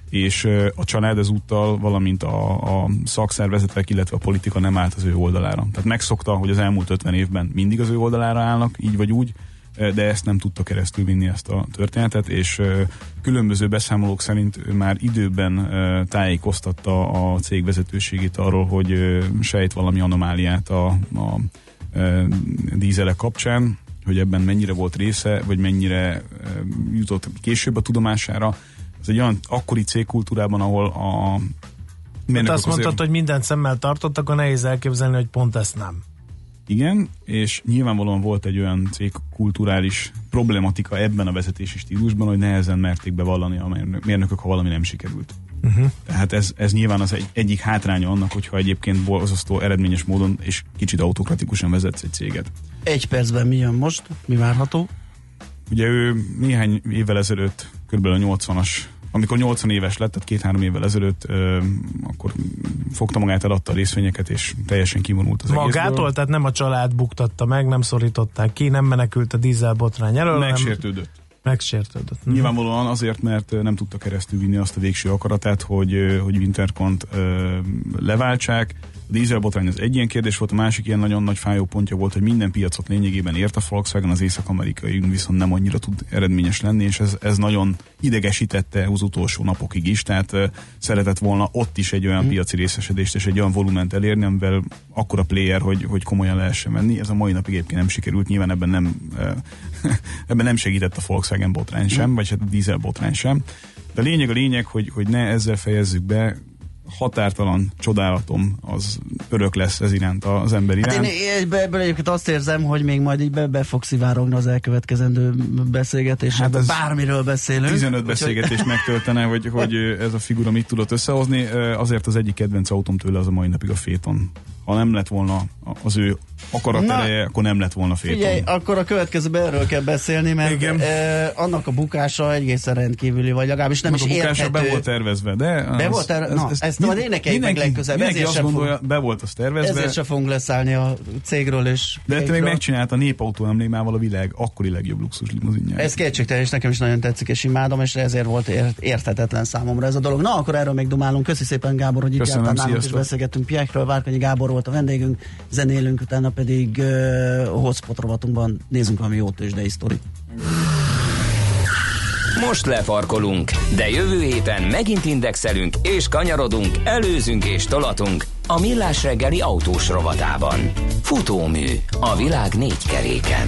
és a család ezúttal, valamint a, a szakszervezetek, illetve a politika nem állt az ő oldalára. Tehát megszokta, hogy az elmúlt 50 évben mindig az ő oldalára állnak, így vagy úgy, de ezt nem tudta keresztül vinni ezt a történetet, és különböző beszámolók szerint már időben tájékoztatta a cég vezetőségét arról, hogy sejt valami anomáliát a, a dízelek kapcsán, hogy ebben mennyire volt része, vagy mennyire jutott később a tudomására, ez egy olyan akkori cégkultúrában, ahol a Hát azt mondtad, azért... hogy mindent szemmel tartott, akkor nehéz elképzelni, hogy pont ezt nem. Igen, és nyilvánvalóan volt egy olyan cégkulturális problematika ebben a vezetési stílusban, hogy nehezen merték bevallani a mérnökök, ha valami nem sikerült. Uh-huh. Tehát ez, ez nyilván az egy, egyik hátránya annak, hogyha egyébként borzasztó eredményes módon és kicsit autokratikusan vezetsz egy céget. Egy percben mi jön most? Mi várható? Ugye ő néhány évvel ezelőtt, kb. a 80-as amikor 80 éves lett, tehát két-három évvel ezelőtt, ö, akkor fogta magát, eladta a részvényeket, és teljesen kivonult az Magától? egészből. Tehát nem a család buktatta meg, nem szorították ki, nem menekült a dízelbotrány elől. Megsértődött. Nem... Megsértődött. Mhm. Nyilvánvalóan azért, mert nem tudta keresztül vinni azt a végső akaratát, hogy, hogy Winterkont leváltsák, a dízelbotrány az egy ilyen kérdés volt, a másik ilyen nagyon nagy fájó pontja volt, hogy minden piacot lényegében ért a Volkswagen, az észak-amerikai viszont nem annyira tud eredményes lenni, és ez, ez nagyon idegesítette az utolsó napokig is, tehát uh, szeretett volna ott is egy olyan mm. piaci részesedést és egy olyan volument elérni, amivel akkora player, hogy, hogy komolyan lehessen venni. Ez a mai napig egyébként nem sikerült, nyilván ebben nem, uh, ebben nem segített a Volkswagen botrány sem, mm. vagy hát a dízel botrány sem. De a lényeg a lényeg, hogy, hogy ne ezzel fejezzük be, határtalan csodálatom az örök lesz ez iránt az ember iránt. Hát én ebből egyébként azt érzem, hogy még majd így be, be fog szivárogni az elkövetkezendő beszélgetés. Hát ez bármiről beszélünk. 15 beszélgetés megtöltene, hogy, hogy ez a figura mit tudott összehozni. Azért az egyik kedvenc autóm tőle az a mai napig a Féton. Ha nem lett volna az ő akaratereje, akkor nem lett volna fél. Figyelj, akkor a következőben erről kell beszélni, mert Igen. E, annak a bukása egészen rendkívüli, vagy legalábbis nem annak is a bukása érthető. be volt tervezve, de... Be volt tervezve, na, ez, ezt majd énekeljük meg legközelebb. Mindenki azt gondolja, fog, be volt az tervezve. Ezért se fogunk leszállni a cégről és... De te még megcsinált a népautó emlémával a világ akkori legjobb luxus limuzinját. Ez kétségtelen, és nekem is nagyon tetszik, és imádom, és ezért volt ért, érthetetlen számomra ez a dolog. Na, akkor erről még dumálunk. Köszi szépen, Gábor, hogy itt jártál nálunk, és beszélgettünk Piekről. Várkonyi Gábor volt a vendégünk, zenélünk, utána pedig uh, hotspot rovatunkban nézzünk valami jó tőzsdei sztorit. Most lefarkolunk, de jövő héten megint indexelünk és kanyarodunk, előzünk és tolatunk a Millás reggeli autós rovatában. Futómű a világ négy keréken.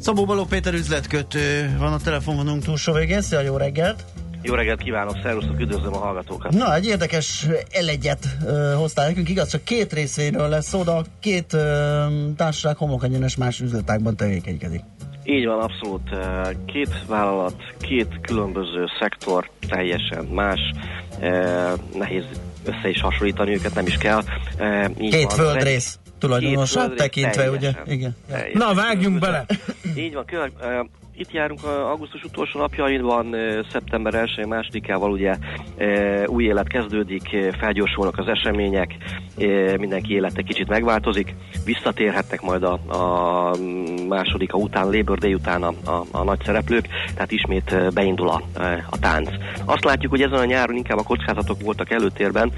Szabó Baló Péter üzletkötő van a telefonvonunk túlsó végén. Szia, jó reggelt! Jó reggelt kívánok, szervusztok, üdvözlöm a hallgatókat. Na, egy érdekes elegyet uh, hoztál nekünk, igaz, csak két részéről lesz szó, de a két uh, társaság homokegyenes más üzletákban tevékenykedik. Így van, abszolút. Két vállalat, két különböző szektor, teljesen más. Nehéz össze is hasonlítani őket, nem is kell. Így két van. földrész tulajdonosát tekintve, ugye? Igen. Teljesen. Na, vágjunk bele! Így van, kövek, itt járunk augusztus utolsó napjainban, szeptember 1 másodikával ugye új élet kezdődik, felgyorsulnak az események, mindenki élete kicsit megváltozik, visszatérhetnek majd a, a másodika után, Labor Day után a, a, a nagy szereplők, tehát ismét beindul a, a tánc. Azt látjuk, hogy ezen a nyáron inkább a kockázatok voltak előtérben,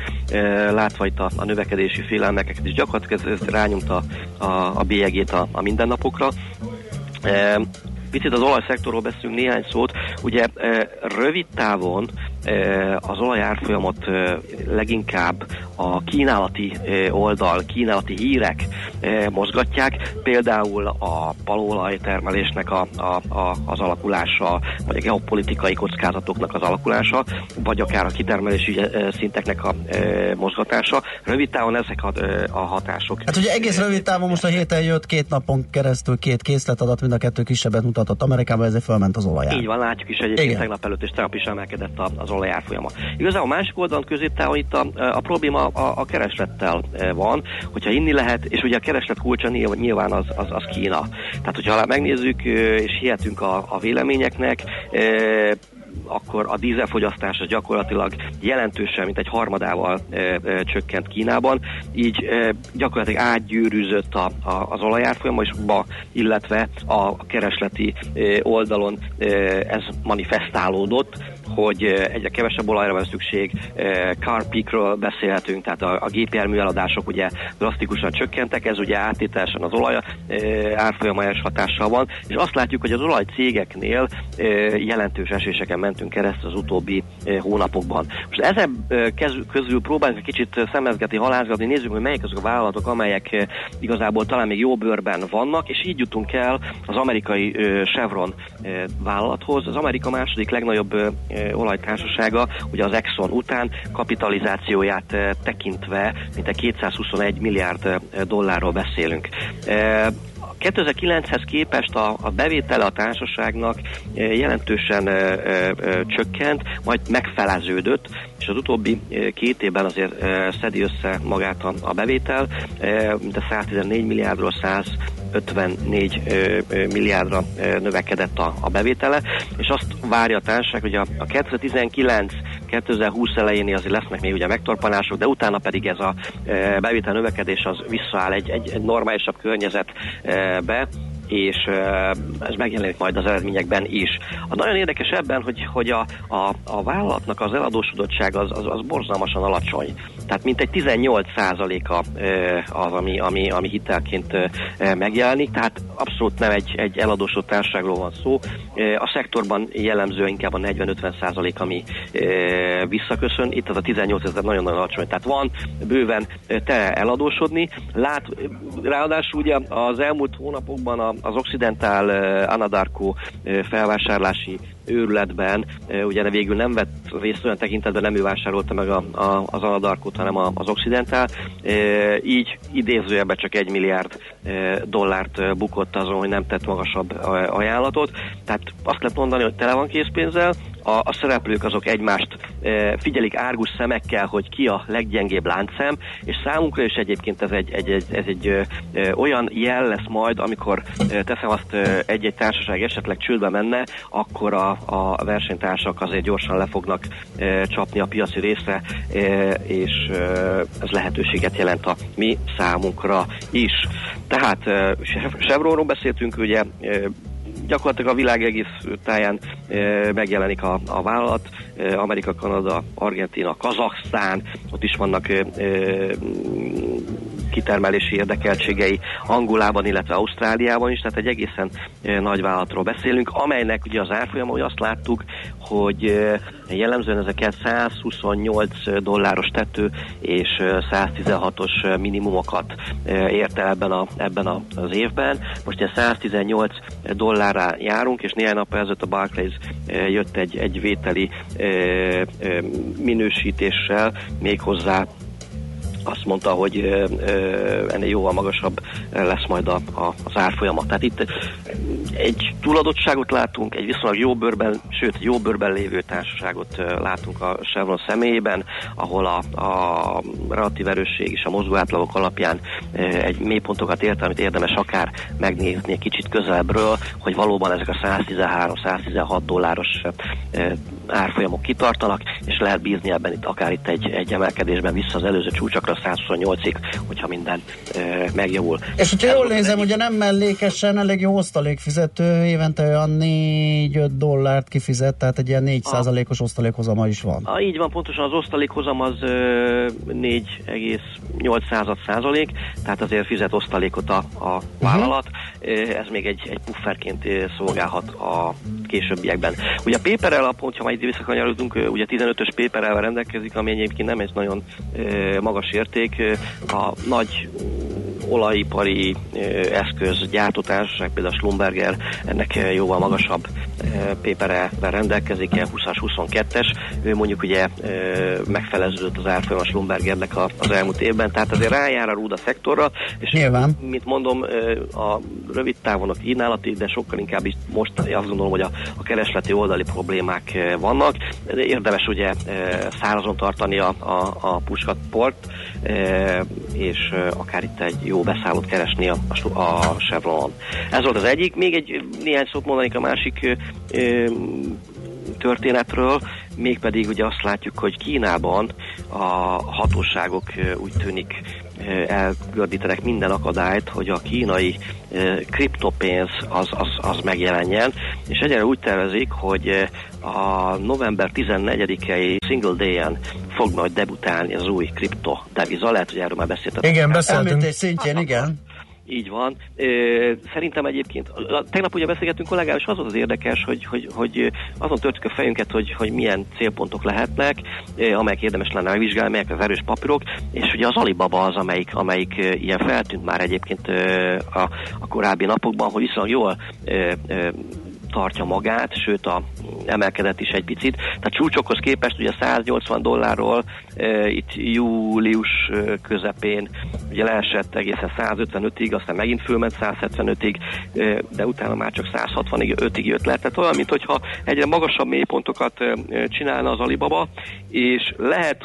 látva itt a, a növekedési félelmeket, és gyakorlatilag ez, ez rányomta a, a bélyegét a, a mindennapokra. Picit az olajszektorról beszélünk néhány szót. Ugye rövid távon az olajárfolyamat leginkább a kínálati oldal, kínálati hírek mozgatják, például a palolaj termelésnek a, a, a, az alakulása, vagy a geopolitikai kockázatoknak az alakulása, vagy akár a kitermelési szinteknek a mozgatása. Rövid távon ezek a, a hatások. Hát ugye egész rövid távon most a héten jött két napon keresztül két készletadat, mind a kettő kisebbet mutatott Amerikában, ezért felment az olajár. Így van, látjuk is egyébként Igen. tegnap előtt és tegnap is emelkedett az olajárfolyama. Igazából a másik oldalon középtávon itt a, a probléma a, a kereslettel van, hogyha inni lehet, és ugye a kereslet kulcsa nyilván az, az, az Kína. Tehát, hogyha megnézzük és hihetünk a, a véleményeknek, akkor a dízelfogyasztás az gyakorlatilag jelentősen, mint egy harmadával e, e, csökkent Kínában, így e, gyakorlatilag átgyűrűzött a, a, az olajárfolyamba, illetve a, a keresleti e, oldalon e, ez manifestálódott, hogy egyre kevesebb olajra van szükség, car peakről beszélhetünk, tehát a, a gépjármű eladások ugye drasztikusan csökkentek, ez ugye áttételesen az olaj árfolyamás hatással van, és azt látjuk, hogy az olajcégeknél jelentős eséseken mentünk keresztül az utóbbi hónapokban. Most ezen közül próbálunk egy kicsit szemezgetni, halázgatni, nézzük, hogy melyek azok a vállalatok, amelyek igazából talán még jó bőrben vannak, és így jutunk el az amerikai Chevron vállalathoz. Az Amerika második legnagyobb olajtársasága, ugye az Exxon után kapitalizációját tekintve mint a 221 milliárd dollárról beszélünk. 2009-hez képest a, a bevétele a társaságnak jelentősen ö, ö, ö, csökkent, majd megfeleződött, és az utóbbi két évben azért szedi össze magát a, bevétel, mint a 114 milliárdról 154 milliárdra növekedett a, a bevétele, és azt várja a társaság, hogy a, a 2019 2020 elején azért lesznek még ugye megtorpanások, de utána pedig ez a bevétel növekedés az visszaáll egy, egy normálisabb környezetbe, és ez megjelenik majd az eredményekben is. A nagyon érdekes ebben, hogy, hogy a, a, a vállalatnak az eladósodottság az, az, az borzalmasan alacsony. Tehát mintegy 18%-a az, ami, ami, ami hitelként megjelenik, tehát abszolút nem egy, egy eladósodott társaságról van szó. A szektorban jellemző inkább a 40-50% ami visszaköszön, itt az a 18 ez nagyon-nagyon alacsony. Tehát van bőven te eladósodni. Lát, ráadásul ugye az elmúlt hónapokban az Occidental Anadarko felvásárlási őrületben, ugye végül nem vett részt olyan tekintetben, nem ő vásárolta meg a, a, az Anadarkot, hanem a, az Occidental, így idézőjebben csak egy milliárd dollárt bukott azon, hogy nem tett magasabb ajánlatot. Tehát azt lehet mondani, hogy tele van készpénzzel, a, a szereplők azok egymást e, figyelik árgus szemekkel, hogy ki a leggyengébb láncszem, és számunkra is egyébként ez egy, egy, egy, ez egy e, olyan jel lesz majd, amikor e, teszem azt egy-egy társaság esetleg csődbe menne, akkor a, a versenytársak azért gyorsan le fognak e, csapni a piaci részre, e, és e, ez lehetőséget jelent a mi számunkra is. Tehát e, Chevronról beszéltünk, ugye e, gyakorlatilag a világ egész táján megjelenik a, a vállalat, Amerika, Kanada, Argentina, Kazaksztán, ott is vannak kitermelési érdekeltségei Angolában, illetve Ausztráliában is, tehát egy egészen nagy vállalatról beszélünk, amelynek ugye az árfolyama, hogy azt láttuk, hogy jellemzően ezeket 128 dolláros tető és 116-os minimumokat ért el ebben, a, ebben az évben. Most ilyen 118 dollárra járunk, és néhány nap ezelőtt a Barclays jött egy, egy vételi minősítéssel méghozzá azt mondta, hogy ennél jóval magasabb lesz majd a, a, az árfolyama. Tehát itt egy túladottságot látunk, egy viszonylag jó bőrben, sőt jó bőrben lévő társaságot látunk a Chevron személyében, ahol a, a relatív erősség és a mozgó átlagok alapján egy mélypontokat ért, amit érdemes akár megnézni egy kicsit közelebbről, hogy valóban ezek a 113-116 dolláros árfolyamok kitartanak, és lehet bízni ebben itt akár itt egy, egy emelkedésben vissza az előző csúcsakra 128-ig, hogyha minden megjavul. És hogyha jól nézem, ugye nem mellékesen, elég jó osztalékfizető, évente olyan 4-5 dollárt kifizet, tehát egy ilyen 4 os osztalékhozama is van. A, így van, pontosan az osztalékhozam az 4,8 százalék, tehát azért fizet osztalékot a, a vállalat. Uh-huh. Ez még egy, egy pufferként szolgálhat a későbbiekben. Ugye a paper alapon, ha majd visszakanyarodunk, ugye 15-ös paper rendelkezik, ami egyébként nem egy nagyon magas érték. A nagy olajipari eszköz gyártótársaság, például Schlumberger, ennek jóval magasabb pépere rendelkezik, ilyen 20-as, 22-es. Ő mondjuk ugye megfeleződött az árfolyam a Schlumbergernek az elmúlt évben, tehát azért rájár a rúda szektorra, és Nyilván. mint mondom, a rövid távon a kínálati, de sokkal inkább is most azt gondolom, hogy a, a keresleti oldali problémák vannak. De érdemes ugye szárazon tartani a, a, a puskatport, és akár itt egy jó beszállót keresni a, a Chevronon. Ez volt az egyik. Még egy néhány szót mondanék a másik történetről, mégpedig ugye azt látjuk, hogy Kínában a hatóságok úgy tűnik elgördítenek minden akadályt, hogy a kínai kriptopénz az, az, az megjelenjen, és egyre úgy tervezik, hogy a november 14-i single day-en fog majd debutálni az új kripto deviza, lehet, hogy erről már beszéltetek. Igen, beszéltünk. szintjén, igen. Így van. Szerintem egyébként, tegnap ugye beszélgettünk kollégával, és az az érdekes, hogy, hogy, hogy azon törtük a fejünket, hogy, hogy milyen célpontok lehetnek, amelyek érdemes lenne megvizsgálni, melyek az erős papírok, és ugye az Alibaba az, amelyik, amelyik ilyen feltűnt már egyébként a, a korábbi napokban, hogy viszonylag jól tartja magát, sőt a emelkedett is egy picit. Tehát csúcsokhoz képest ugye 180 dollárról e, itt július közepén ugye leesett egészen 155-ig, aztán megint fölment 175-ig, e, de utána már csak 165-ig jött le. Tehát olyan, mintha egyre magasabb mélypontokat e, csinálna az Alibaba, és lehet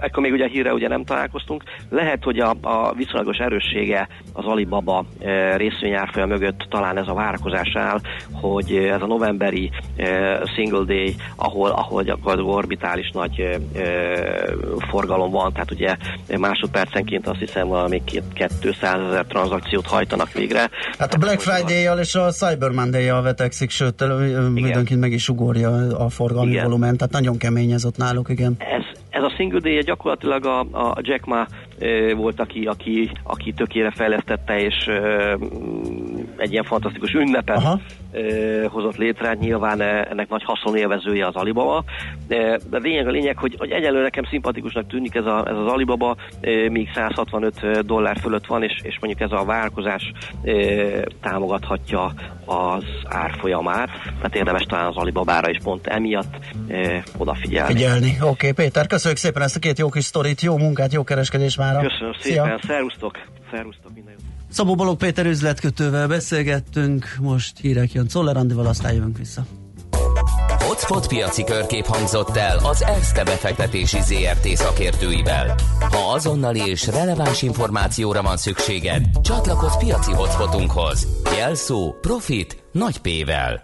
ekkor még ugye a hírre ugye nem találkoztunk. Lehet, hogy a, a viszonylagos erőssége az Alibaba e, részvényárfolyam mögött talán ez a várakozás áll, hogy ez a novemberi e, single day, ahol, ahol gyakorlatilag orbitális nagy e, e, forgalom van, tehát ugye másodpercenként azt hiszem valami 200 ezer tranzakciót hajtanak végre. Hát a Black Friday-jal és a Cyber Monday-jal vetekszik, sőt mindenkit meg is ugorja a forgalmi igen. volumen, tehát nagyon kemény ez ott náluk, igen. Ez, ez a single day gyakorlatilag a, a Jack Ma volt, aki, aki, aki tökére fejlesztette, és egy ilyen fantasztikus ünnepet Aha. hozott létre. Nyilván ennek nagy haszonélvezője az Alibaba. De, lényeg a lényeg, hogy, hogy egyelőre nekem szimpatikusnak tűnik ez, a, ez az Alibaba, míg 165 dollár fölött van, és, és mondjuk ez a várkozás támogathatja az árfolyamát. Tehát érdemes talán az Alibabára is pont emiatt odafigyelni. Figyelni. Oké, okay, Péter, köszönjük szépen ezt a két jó kis sztorit, jó munkát, jó kereskedés már. Köszönöm szépen, szervusztok, szervusztok, minden jót. Szabó Balog Péter üzletkötővel beszélgettünk, most hírek jön Czoller Andival, aztán jövünk vissza. Hotspot piaci körkép hangzott el az ESZTE befektetési ZRT szakértőivel. Ha azonnali és releváns információra van szükséged, csatlakozz piaci hotspotunkhoz. Jelszó Profit nagy P-vel.